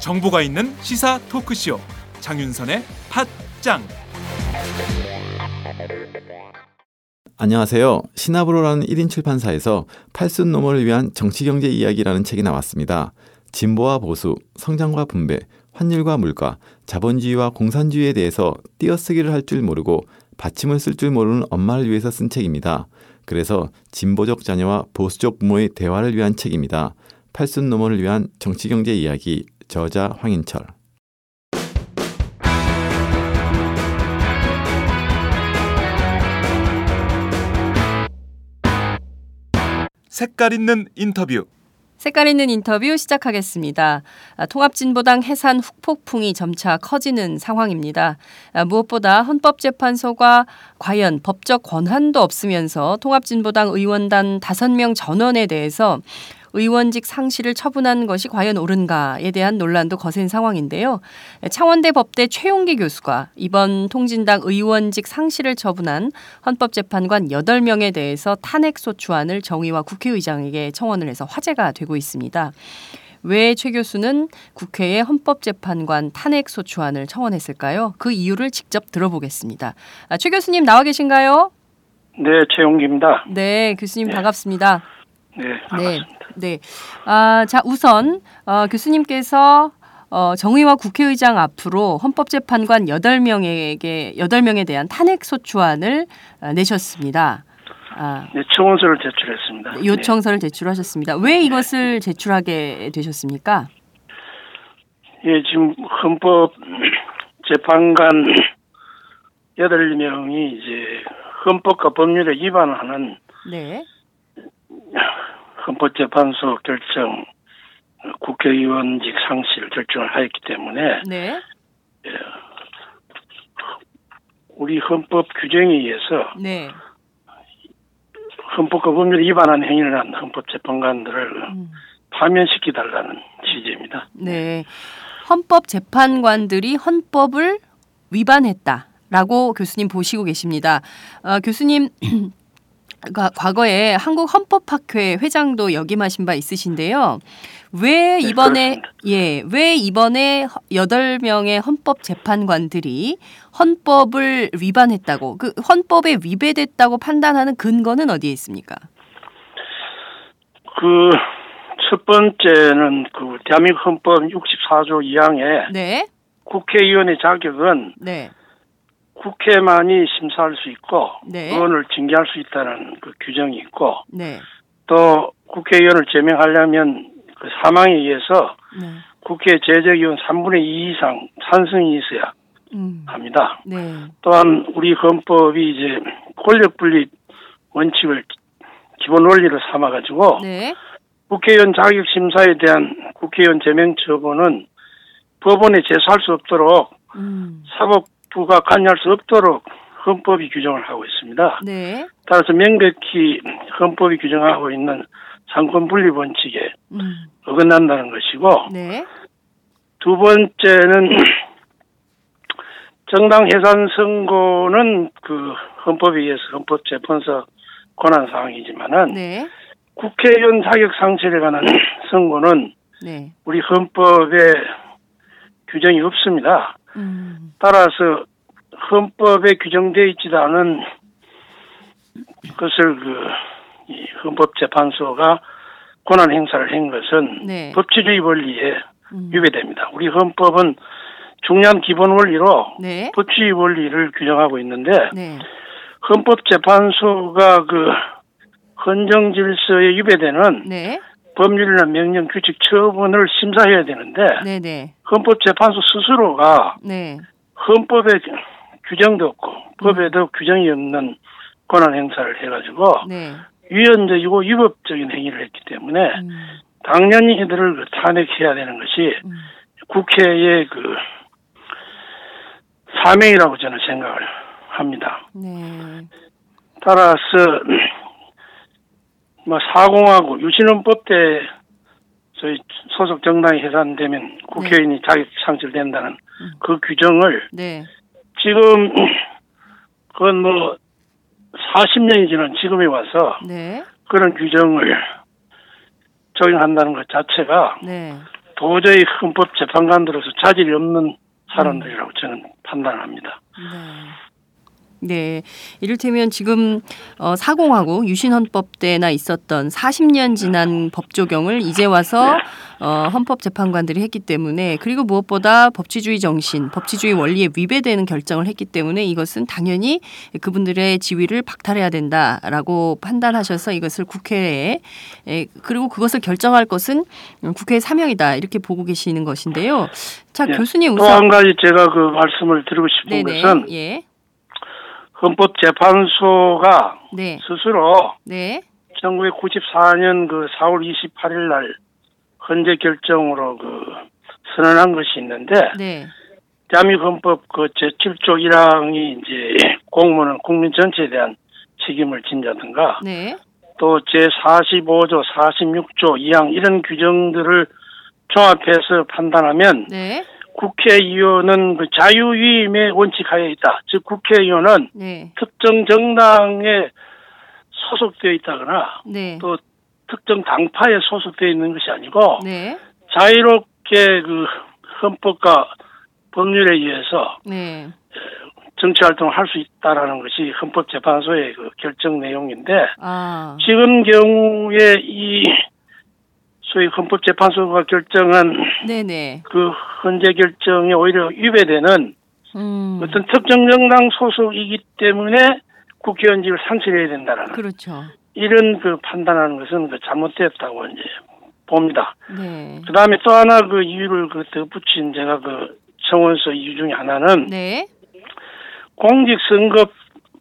정보가 있는 시사 토크쇼 장윤선의 팟짱 안녕하세요. 시나브로라는 1인 출판사에서 팔순 노모를 위한 정치경제 이야기라는 책이 나왔습니다. 진보와 보수, 성장과 분배, 환율과 물가, 자본주의와 공산주의에 대해서 띄어쓰기를 할 줄 모르고 받침을 쓸 줄 모르는 엄마를 위해서 쓴 책입니다. 그래서 진보적 자녀와 보수적 부모의 대화를 위한 책입니다. 팔순 노모를 위한 정치경제 이야기 저자 황인철 색깔 있는 인터뷰 색깔 있는 인터뷰 시작하겠습니다. 아, 통합진보당 해산 후폭풍이 점차 커지는 상황입니다. 아, 무엇보다 헌법재판소가 과연 법적 권한도 없으면서 통합진보당 의원단 5명 전원에 대해서 의원직 상실을 처분한 것이 과연 옳은가에 대한 논란도 거센 상황인데요. 창원대 법대 최용기 교수가 이번 통진당 의원직 상실을 처분한 헌법재판관 8명에 대해서 탄핵소추안을 정의와 국회의장에게 청원을 해서 화제가 되고 있습니다. 왜최 교수는 국회에 헌법재판관 탄핵 소추안을 청원했을까요? 그 이유를 직접 들어보겠습니다. 아, 최 교수님 나와 계신가요? 네, 최용기입니다. 네, 교수님 네. 반갑습니다. 네, 반갑습니다. 네. 네. 아, 자, 우선 어, 교수님께서 어, 정의와 국회의장 앞으로 헌법재판관 8명에게 8명에 대한 탄핵 소추안을 어, 내셨습니다. 아, 네, 청원서를 제출했습니다. 네, 요청서를 제출하셨습니다. 왜 이것을 제출하게 되셨습니까? 예, 지금 헌법 재판관 8명이 이제 헌법과 법률에 위반하는 네. 헌법재판소 결정 국회의원직 상실 결정을 하였기 때문에 네. 예, 우리 헌법 규정에 의해서 네. 헌법과 법률 위반한 행위를 한 헌법재판관들을 음. 파면시키 달라는 취지입니다. 네. 헌법 재판관들이 헌법을 위반했다라고 교수님 보시고 계십니다. 어, 교수님 과거에 한국 헌법학회 회장도 역임하신 바 있으신데요. 왜 네, 이번에 네, 예, 왜 이번에 여덟 명의 헌법 재판관들이 헌법을 위반했다고 그 헌법에 위배됐다고 판단하는 근거는 어디에 있습니까? 그 첫 번째는 그 대한민국 헌법 64조 2항에 네. 국회의원의 자격은 네. 국회만이 심사할 수 있고 네. 의원을 징계할 수 있다는 그 규정이 있고 네. 또 국회의원을 제명하려면 그 3항에 의해서 네. 국회 재적의원 3분의 2 이상 찬성이 있어야 음. 합니다. 네. 또한 우리 헌법이 이제 권력 분립 원칙을 기본 원리로 삼아 가지고 네. 국회의원 자격 심사에 대한 국회의원 제명 처분은 법원에 제소할 수 없도록 음. 사법 부가 관여할 수 없도록 헌법이 규정을 하고 있습니다. 네. 따라서 명백히 헌법이 규정하고 있는 상권 분리 원칙에 음. 어긋난다는 것이고 네. 두 번째는 정당 해산 선고는 그 헌법에 의해서 헌법재판소 권한 사항이지만은 네. 국회의원 자격 상실에 관한 선고는 네. 우리 헌법에 규정이 없습니다. 음. 따라서 헌법에 규정되어 있지도 않은 것을 그 헌법재판소가 권한 행사를 한 것은 네. 법치주의 원리에 음. 위배됩니다. 우리 헌법은 중요한 기본 원리로 네. 법치주의 원리를 규정하고 있는데 네. 헌법재판소가 그 헌정 질서에 위배되는 네. 법률이나 명령, 규칙, 처분을 심사해야 되는데 네네. 네. 헌법재판소 스스로가 네. 헌법에 규정도 없고 법에도 음. 규정이 없는 권한 행사를 해가지고 네. 위헌적이고 위법적인 행위를 했기 때문에 음. 당연히 이들을 그 탄핵해야 되는 것이 음. 국회의 그 사명이라고 저는 생각을 합니다. 네. 따라서 뭐 사공하고 유신헌법 때 저희 소속 정당이 해산되면 국회의원이 네. 자격 상실된다는 그 규정을 네. 지금 그건 뭐 40년이 지난 지금에 와서 네. 그런 규정을 적용한다는 것 자체가 네. 도저히 헌법 재판관들로서 자질이 없는 사람들이라고 저는 판단합니다. 네. 네. 이를테면 지금 어, 사공하고 유신헌법 때나 있었던 40년 지난 법 조경을 이제 와서 어, 헌법재판관들이 했기 때문에 그리고 무엇보다 법치주의 정신, 법치주의 원리에 위배되는 결정을 했기 때문에 이것은 당연히 그분들의 지위를 박탈해야 된다라고 판단하셔서 이것을 국회에 에, 그리고 그것을 결정할 것은 국회의 사명이다 이렇게 보고 계시는 것인데요. 자 예, 교수님 우선 또한 가지 제가 그 말씀을 드리고 싶은 네네, 것은 예. 헌법재판소가 네. 스스로 네. 1994년 그 4월 28일 날 헌재 결정으로 그 선언한 것이 있는데 네. 대한민국 헌법 그 제7조 1항이 이제 공무원은 국민 전체에 대한 책임을 진다든가 네. 또 제45조, 46조 2항 이런 규정들을 종합해서 판단하면 네. 국회의원은 그 자유위임의 원칙하에 있다. 즉 국회의원은 네. 특정 정당에 소속되어 있다거나 네. 또 특정 당파에 소속되어 있는 것이 아니고 네. 자유롭게 그 헌법과 법률에 의해서 네. 정치 활동을 할 수 있다라는 것이 헌법재판소의 그 결정 내용인데 아. 지금 경우에 이 소위 헌법재판소가 결정한 네네. 그 헌재 결정이 오히려 위배되는 음. 어떤 특정 정당 소속이기 때문에 국회의원직을 상실해야 된다라는 그렇죠. 이런 그 판단하는 것은 그 잘못됐다고 이제 봅니다. 네. 그 다음에 또 하나 그 이유를 그 덧붙인 제가 그 청원서 이유 중에 하나는 네. 공직선거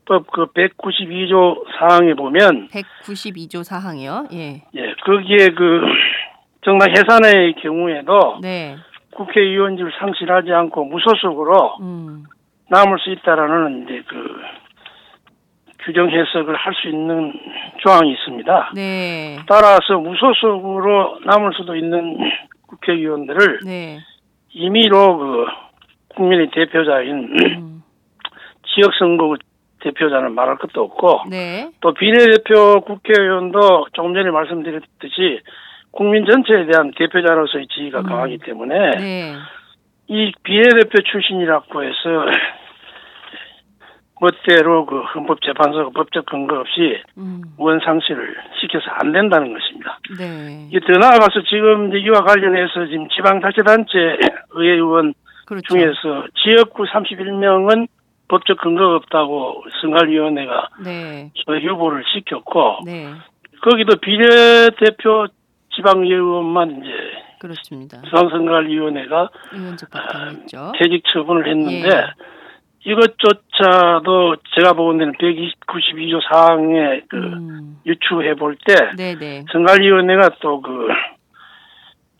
법그 192조 사항에 보면 192조 사항이요. 예. 예. 거기에 그 정당 해산의 경우에도 네. 국회의원직을 상실하지 않고 무소속으로 음. 남을 수 있다라는 이제 그 규정 해석을 할 수 있는 조항이 있습니다. 네. 따라서 무소속으로 남을 수도 있는 국회의원들을 네. 임의로 그 국민의 대표자인 음. 지역선거 대표자는 말할 것도 없고 네. 또 비례대표 국회의원도 조금 전에 말씀드렸듯이 국민 전체에 대한 대표자로서의 지위가 음. 강하기 때문에 네. 이 비례대표 출신이라고 해서 멋대로 그 헌법재판소가 법적 근거 없이 음. 원상실을 시켜서 안 된다는 것입니다. 네. 더 나아가서 지금 이와 관련해서 지금 지방자치단체 의회의원 그렇죠. 중에서 지역구 31명은 법적 근거가 없다고 선관위원회가 네. 휴보를 시켰고 네. 거기도 비례대표 지방의원만 이제 그렇습니다. 지방선관위원회가 아, 퇴직 처분을 했는데 예. 이것조차도 제가 보는 데는 192조 사항에 그 음. 유추해 볼 때 선관위원회가 또 그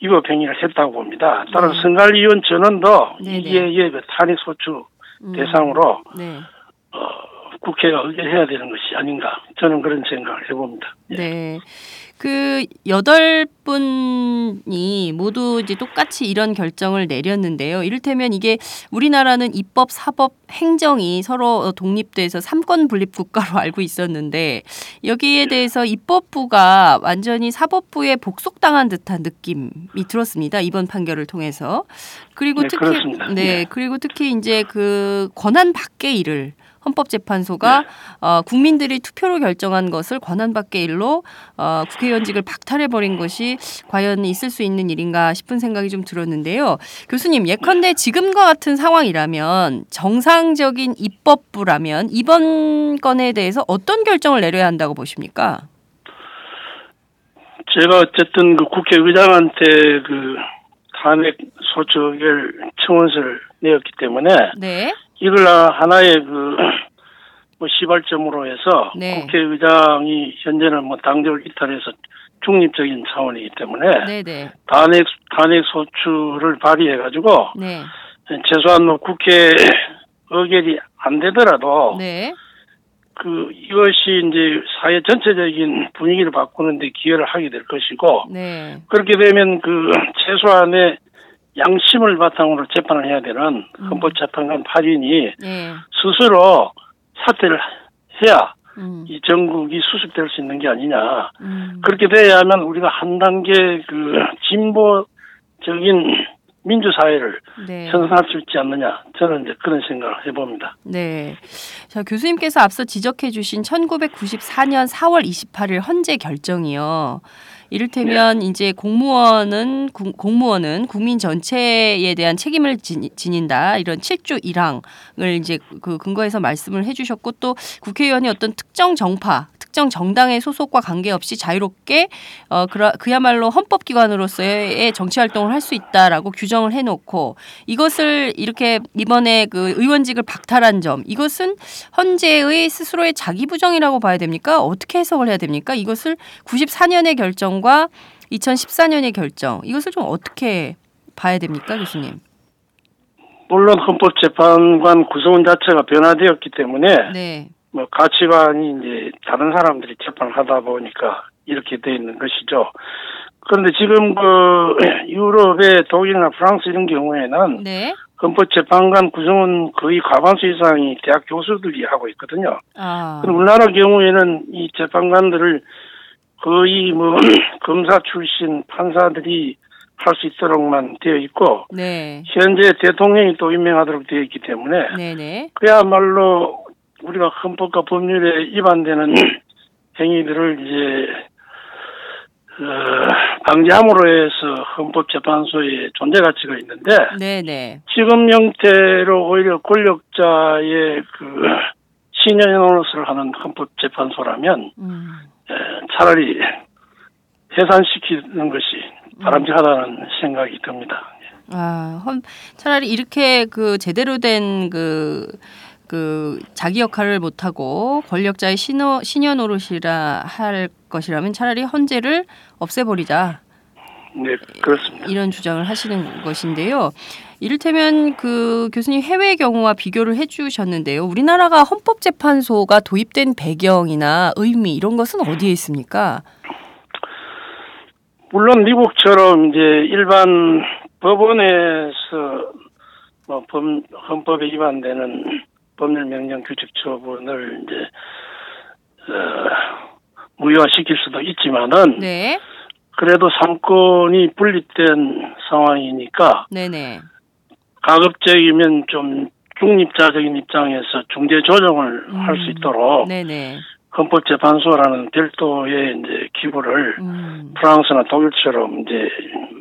위법 행위를 했다고 봅니다. 따라서 네. 선관위원 전원도 이게 그 탄핵 소추 음. 대상으로 네. 어, 국회가 의결해야 되는 것이 아닌가 저는 그런 생각을 해봅니다. 예. 네. 그 여덟 분이 모두 이제 똑같이 이런 결정을 내렸는데요. 이를테면 이게 우리나라는 입법, 사법, 행정이 서로 독립돼서 삼권 분립 국가로 알고 있었는데 여기에 대해서 입법부가 완전히 사법부에 복속당한 듯한 느낌이 들었습니다. 이번 판결을 통해서. 그리고 네, 특히 네, 네, 그리고 특히 이제 그 권한 밖의 일을 헌법재판소가 네. 어, 국민들이 투표로 결정한 것을 권한 밖의 일로 어, 국회의원직을 박탈해버린 것이 과연 있을 수 있는 일인가 싶은 생각이 좀 들었는데요. 교수님, 예컨대 지금과 같은 상황이라면 정상적인 입법부라면 이번 건에 대해서 어떤 결정을 내려야 한다고 보십니까? 제가 어쨌든 그 국회의장한테 그 탄핵 소추 의결 청원서를 내었기 때문에 네. 이걸 하나의 그, 뭐, 시발점으로 해서 네. 국회의장이 현재는 뭐 당적을 이탈해서 중립적인 차원이기 때문에 네네. 네. 탄핵, 탄핵 소추를 발의해가지고 네. 최소한 뭐 국회 의결이 안 되더라도 네. 그 이것이 이제 사회 전체적인 분위기를 바꾸는데 기여를 하게 될 것이고 네. 그렇게 되면 그 최소한의 양심을 바탕으로 재판을 해야 되는 음. 헌법재판관 8인이 네. 스스로 사퇴를 해야 음. 이 전국이 수습될 수 있는 게 아니냐. 음. 그렇게 돼야만 우리가 한 단계 그 진보적인 민주사회를 네. 형성할 수 있지 않느냐 저는 이제 그런 생각을 해봅니다. 네, 자 교수님께서 앞서 지적해 주신 1994년 4월 28일 헌재 결정이요. 이를테면 네. 이제 공무원은 구, 공무원은 국민 전체에 대한 책임을 지, 닌다 이런 7조 1항을 이제 그 근거에서 말씀을 해주셨고 또 국회의원이 어떤 특정 정파 특정 정당의 소속과 관계없이 자유롭게 어 그라, 그야말로 헌법기관으로서의 정치 활동을 할 수 있다라고 규정을 해놓고 이것을 이렇게 이번에 그 의원직을 박탈한 점 이것은 헌재의 스스로의 자기 부정이라고 봐야 됩니까? 어떻게 해석을 해야 됩니까? 이것을 94년의 결정과 2014년의 결정 이것을 좀 어떻게 봐야 됩니까, 교수님? 물론 헌법재판관 구성원 자체가 변화되었기 때문에 네. 뭐 가치관이 이제 다른 사람들이 재판을 하다 보니까 이렇게 돼 있는 것이죠. 그런데 지금 그 유럽의 독일이나 프랑스 이런 경우에는 네. 헌법재판관 구성은 거의 과반수 이상이 대학 교수들이 하고 있거든요. 아. 우리나라 경우에는 이 재판관들을 거의 뭐 검사 출신 판사들이 할 수 있도록만 되어 있고 네. 현재 대통령이 또 임명하도록 되어 있기 때문에 네네. 그야말로 우리가 헌법과 법률에 위반되는 행위들을 이제 어, 방지함으로 해서 헌법재판소에 존재 가치가 있는데 네네. 지금 형태로 오히려 권력자의 그 신현 노릇을 하는 헌법재판소라면 음. 에, 차라리 해산시키는 것이 바람직하다는 음. 생각이 듭니다. 아, 차라리 이렇게 그 제대로 된그 그 자기 역할을 못하고 권력자의 신어, 신여 노릇이라 할 것이라면 차라리 헌재를 없애버리자. 네, 그렇습니다. 이런 주장을 하시는 것인데요. 이를테면 그 교수님 해외 경우와 비교를 해주셨는데요. 우리나라가 헌법재판소가 도입된 배경이나 의미 이런 것은 어디에 있습니까? 물론 미국처럼 이제 일반 법원에서 뭐 헌법에 위반되는 법률 명령 규칙 처분을 이제 어, 무효화시킬 수도 있지만은 네. 그래도 상권이 분립된 상황이니까 네네. 가급적이면 좀 중립자적인 입장에서 중재 조정을 음. 할수 있도록 네네. 헌법재판소라는 별도의 이제 기구를 음. 프랑스나 독일처럼 이제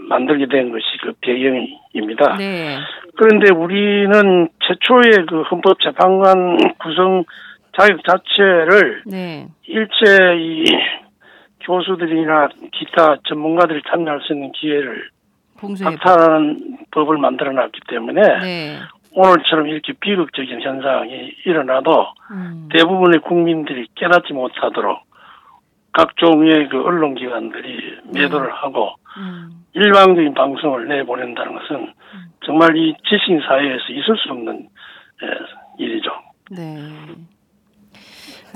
만들게 된 것이 그 배경입니다. 네. 그런데 우리는 최초의 그 헌법재판관 구성 자격 자체를 네. 일체 이 교수들이나 기타 전문가들이 참여할 수 있는 기회를 박탈하는 법을 만들어 놨기 때문에 네. 오늘처럼 이렇게 비극적인 현상이 일어나도 음. 대부분의 국민들이 깨닫지 못하도록 각종의 그 언론기관들이 매도를 음. 하고 음. 일방적인 방송을 내보낸다는 것은 음. 정말 이 지식 사회에서 있을 수 없는 예, 일이죠. 네.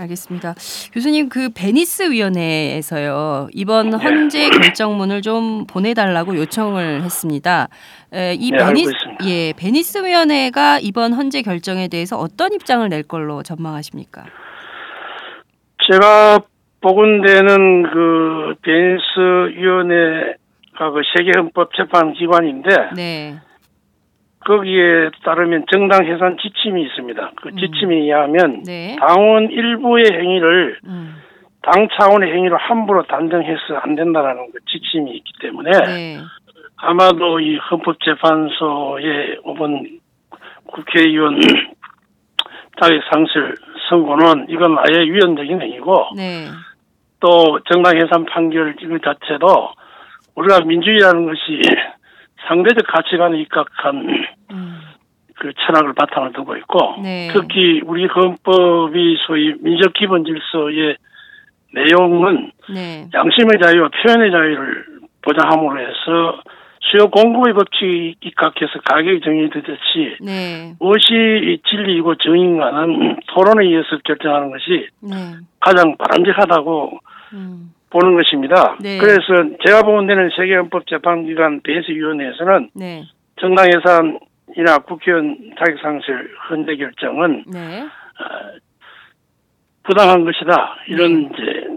알겠습니다. 교수님 그 베니스 위원회에서요 이번 네. 헌재 결정문을 좀 보내달라고 요청을 했습니다. 에, 이 네, 베니스 예 베니스 위원회가 이번 헌재 결정에 대해서 어떤 입장을 낼 걸로 전망하십니까? 제가 보건대는 그 베니스 위원회가 그 세계 헌법 재판 기관인데 네. 거기에 따르면 정당 해산 지침이 있습니다. 그 음. 지침에 의하면 네. 당원 일부의 행위를 음. 당 차원의 행위로 함부로 단정해서 안 된다라는 그 지침이 있기 때문에 네. 아마도 이 헌법재판소의 이번 국회의원 자격 상실 선고는 이건 아예 위헌적인 행위고 네. 또 정당 해산 판결 이거 자체도 우리가 민주주의라는 것이 상대적 가치관에 입각한 음. 그 철학을 바탕을 두고 있고 네. 특히 우리 헌법이 소위 민족 기본 질서의 내용은 네. 양심의 자유와 표현의 자유를 보장함으로 해서 수요 공급의 법칙이 입각해서 가격이 정해되듯이 네. 무엇이 진리이고 정인가는 토론에 의해서 결정하는 것이 네. 가장 바람직하다고 음. 보는 것입니다. 네. 그래서 제가 보는 데는 세계헌법재판기관 베니스 위원회에서는 네. 정당 해산이나 국회의원 자격상실 헌재 결정은 네. 어, 부당한 것이다. 이런 네. 이제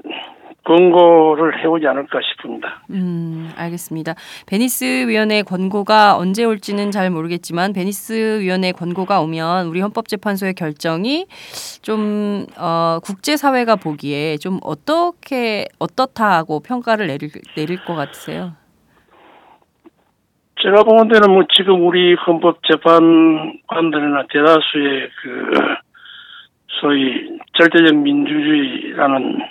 권고를 해오지 않을까 싶습니다. 음, 알겠습니다. 베니스 위원회 권고가 언제 올지는 잘 모르겠지만 베니스 위원회 권고가 오면 우리 헌법재판소의 결정이 좀 어, 국제사회가 보기에 좀 어떻게 어떻다고 평가를 내릴 내릴 것 같으세요? 제가 보는 데는 뭐 지금 우리 헌법재판관들이나 대다수의 그 소위 절대적 민주주의라는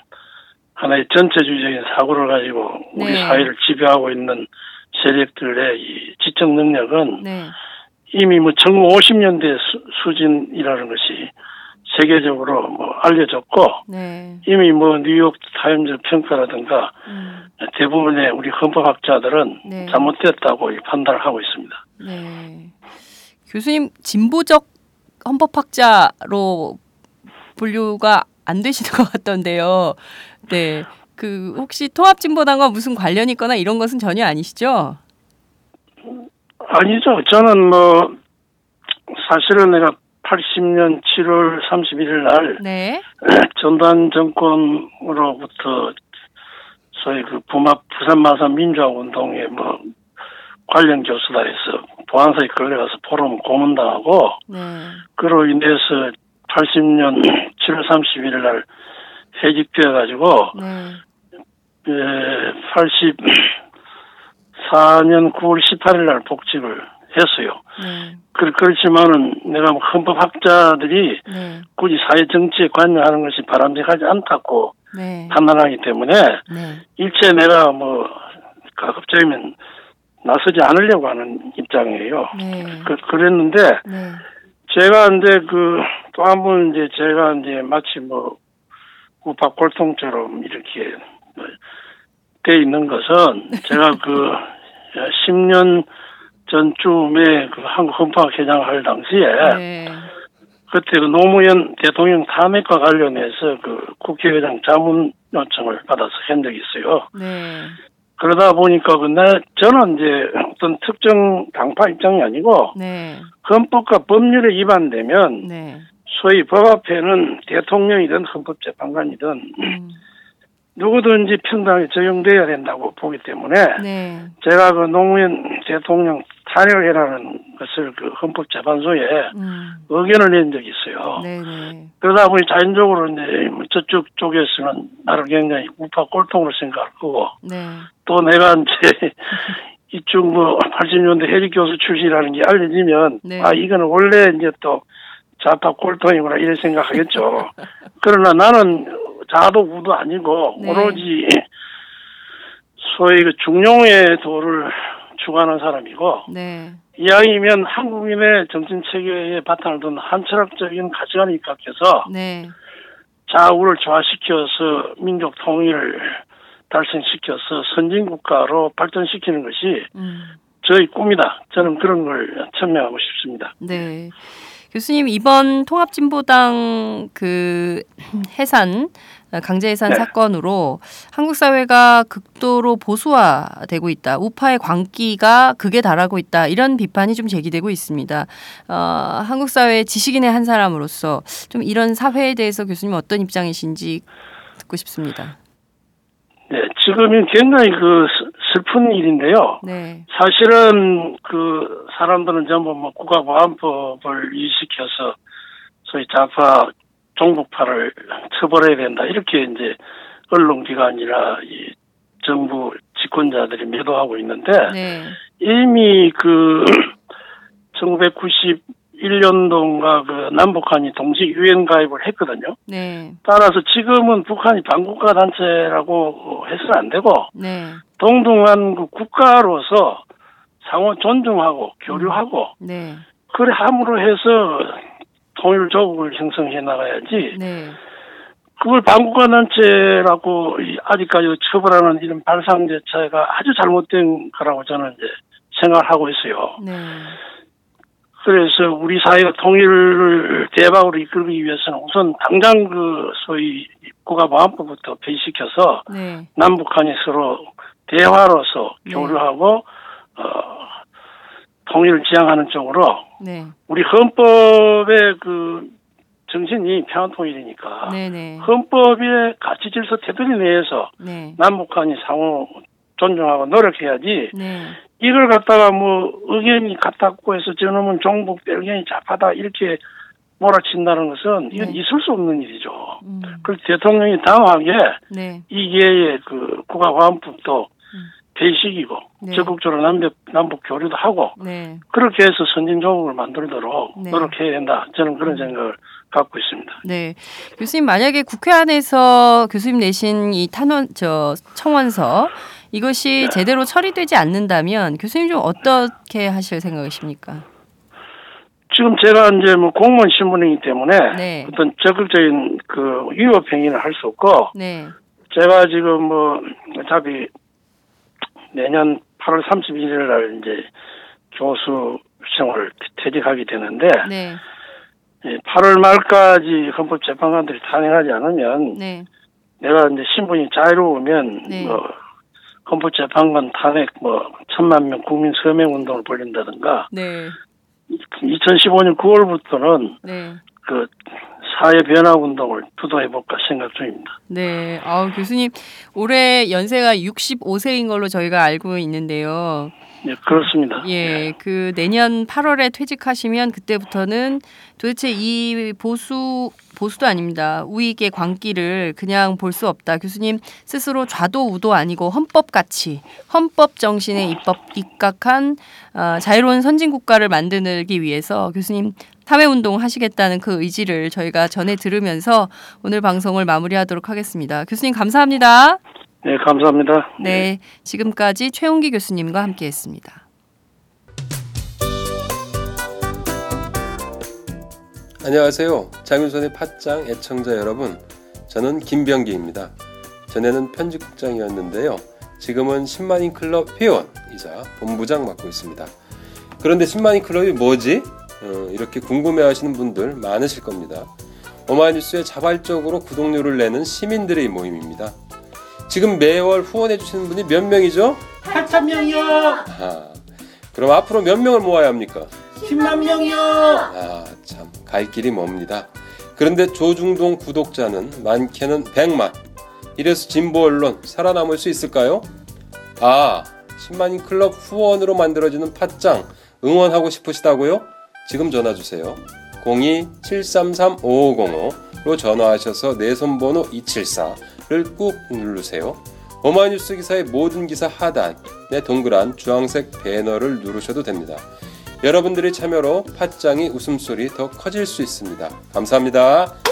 하나의 전체주의적인 사고를 가지고 우리 네. 사회를 지배하고 있는 세력들의 이 지적 능력은 네. 이미 뭐 1950년대 수, 진이라는 것이 세계적으로 뭐 알려졌고 네. 이미 뭐 뉴욕 타임즈 평가라든가 음. 대부분의 우리 헌법학자들은 네. 잘못됐다고 판단을 하고 있습니다. 네. 교수님 진보적 헌법학자로 분류가 안 되시는 것 같던데요. 네. 그 혹시 통합진보당과 무슨 관련이 있거나 이런 것은 전혀 아니시죠? 아니죠. 저는 뭐 사실은 내가 80년 7월 31일 날 네. 전단 정권으로부터 소위 그 부마 부산 마산 민주화 운동에 뭐 관련 교수다 해서 보안사에 걸려가서 포럼 고문당하고 네. 그로 인해서 80년 7월 31일 날 해직되어 가지고 네. 예, 84년 9월 18일 날 복직을 했어요. 네. 그, 그렇지만은 내가 뭐 헌법학자들이 네. 굳이 사회 정치에 관여하는 것이 바람직하지 않다고 네. 판단하기 때문에 네. 일체 내가 뭐 가급적이면 나서지 않으려고 하는 입장이에요. 네. 그, 그랬는데 네. 제가 이제 그 또 한 번 이제 제가 이제 마치 뭐 우파 골통처럼 이렇게 뭐돼 있는 것은 제가 그 10년 전쯤에 그 한국 헌법회장을 할 당시에 네. 그때 그 노무현 대통령 탄핵과 관련해서 그 국회의장 자문 요청을 받아서 한 적이 있어요. 네. 그러다 보니까 근데 저는 이제 어떤 특정 당파 입장이 아니고 네. 헌법과 법률에 위반되면 네. 소위 법 앞에는 대통령이든 헌법재판관이든 음. 누구든지 평등하게 적용돼야 된다고 보기 때문에 네. 제가 그 노무현 대통령 탄핵을 해라는 것을 그 헌법재판소에 음. 의견을 낸 적이 있어요. 네네. 네. 그러다 보니 자연적으로 이제 뭐 저쪽 쪽에서는 나를 굉장히 우파 꼴통으로 생각할 거고 네. 또 내가 이제 이쪽 뭐 80년대 해직 교수 출신이라는 게 알려지면 네. 아 이거는 원래 이제 또 좌파 꼴통이구나 이런 생각하겠죠. 그러나 나는 자도 우도 아니고 네. 오로지 소위 그 중용의 도를 추구하는 사람이고 네. 이왕이면 한국인의 정신 체계에 바탕을 둔 한철학적인 가치관이 입각해서 네. 자우를 조화시켜서 민족 통일을 달성시켜서 선진국가로 발전시키는 것이 음. 저희 꿈이다. 저는 그런 걸 천명하고 싶습니다. 네. 교수님 이번 통합진보당 그 해산 강제해산 네. 사건으로 한국 사회가 극도로 보수화되고 있다. 우파의 광기가 극에 달하고 있다. 이런 비판이 좀 제기되고 있습니다. 어, 한국 사회 지식인의 한 사람으로서 좀 이런 사회에 대해서 교수님 어떤 입장이신지 듣고 싶습니다. 네, 지금은 굉장히 그 슬픈 일인데요. 네. 사실은 그 사람들은 전부 뭐 국가보안법을 이식해서 소위 좌파 종북파를 처벌해야 된다 이렇게 이제 언론기관이나 이 정부 집권자들이 매도하고 있는데 네. 이미 그 1990. 1년도인가 그 남북한이 동시 유엔 가입을 했거든요. 네. 따라서 지금은 북한이 반국가 단체라고 해서는 안 되고 네. 동등한 그 국가로서 상호 존중하고 교류하고 음. 네. 그래 함으로 해서 통일 조국을 형성해 나가야지. 네. 그걸 반국가 단체라고 아직까지 처벌하는 이런 발상 자체가 아주 잘못된 거라고 저는 이제 생각을 하고 있어요. 네. 그래서 우리 사회가 통일을 대박으로 이끌기 위해서는 우선 당장 그 소위 국가보안법부터 폐지시켜서 네. 남북한이 서로 대화로서 네. 교류하고 어 통일을 지향하는 쪽으로 네. 우리 헌법의 그 정신이 평화통일이니까 네네. 헌법의 가치 질서 테두리 내에서 네. 남북한이 상호 존중하고 노력해야지 네. 이걸 갖다가 뭐 의견이 같았고 해서 저놈은 종북 별견이 좌파다 이렇게 몰아친다는 것은 이건 네. 있을 수 없는 일이죠. 음. 그래서 대통령이 당하게 네. 이게 그 국가보안법도 대식이고 네. 적극적으로 남북, 남북 교류도 하고 네. 그렇게 해서 선진 조국을 만들도록 네. 노력해야 된다. 저는 그런 생각을 갖고 있습니다. 네, 교수님 만약에 국회 안에서 교수님 내신 이 탄원 저 청원서 이것이 네. 제대로 처리되지 않는다면 교수님 좀 어떻게 하실 생각이십니까? 지금 제가 이제 뭐 공무원 신분이기 때문에 네. 어떤 적극적인 그 위법 행위를 할수 없고 네. 제가 지금 뭐 어차피 내년 8월 31일 날 이제 교수 생활을 퇴직하게 되는데 네. 8월 말까지 헌법재판관들이 탄핵하지 않으면 네. 내가 이제 신분이 자유로우면 네. 뭐 헌법재판관 탄핵 뭐 천만 명 국민 서명 운동을 벌린다든가 네. 2015년 9월부터는 네. 그 사회 변화 운동을 주도해 볼까 생각 중입니다. 네, 아 교수님 올해 연세가 65세인 걸로 저희가 알고 있는데요. 네, 그렇습니다. 예, 네. 그 내년 8월에 퇴직하시면 그때부터는 도대체 이 보수 보수도 아닙니다. 우익의 광기를 그냥 볼 수 없다. 교수님 스스로 좌도 우도 아니고 헌법 가치, 헌법 정신에 입법 입각한 어, 자유로운 선진 국가를 만들기 위해서 교수님 사회 운동 하시겠다는 그 의지를 저희가 전해 들으면서 오늘 방송을 마무리하도록 하겠습니다. 교수님 감사합니다. 네, 감사합니다. 네, 지금까지 최홍기 교수님과 함께했습니다. 안녕하세요. 장윤선의 팟짱 애청자 여러분. 저는 김병기입니다. 전에는 편집국장이었는데요. 지금은 10만인 클럽 회원이자 본부장 맡고 있습니다. 그런데 10만인 클럽이 뭐지? 어, 이렇게 궁금해하시는 분들 많으실 겁니다. 오마이뉴스에 자발적으로 구독료를 내는 시민들의 모임입니다. 지금 매월 후원해 주시는 분이 몇 명이죠? 8천 명이요. 아, 그럼 앞으로 몇 명을 모아야 합니까? 10만 명이요. 아, 참, 갈 길이 멉니다. 그런데 조중동 구독자는 많게는 100만. 이래서 진보 언론 살아남을 수 있을까요? 아, 10만인 클럽 후원으로 만들어지는 팟짱 응원하고 싶으시다고요? 지금 전화 주세요. 02-733-5505로 전화하셔서 내 손번호 274를 꾹 누르세요. 오마이뉴스 기사의 모든 기사 하단에 동그란 주황색 배너를 누르셔도 됩니다. 여러분들의 참여로 팟짱이 웃음소리 더 커질 수 있습니다. 감사합니다.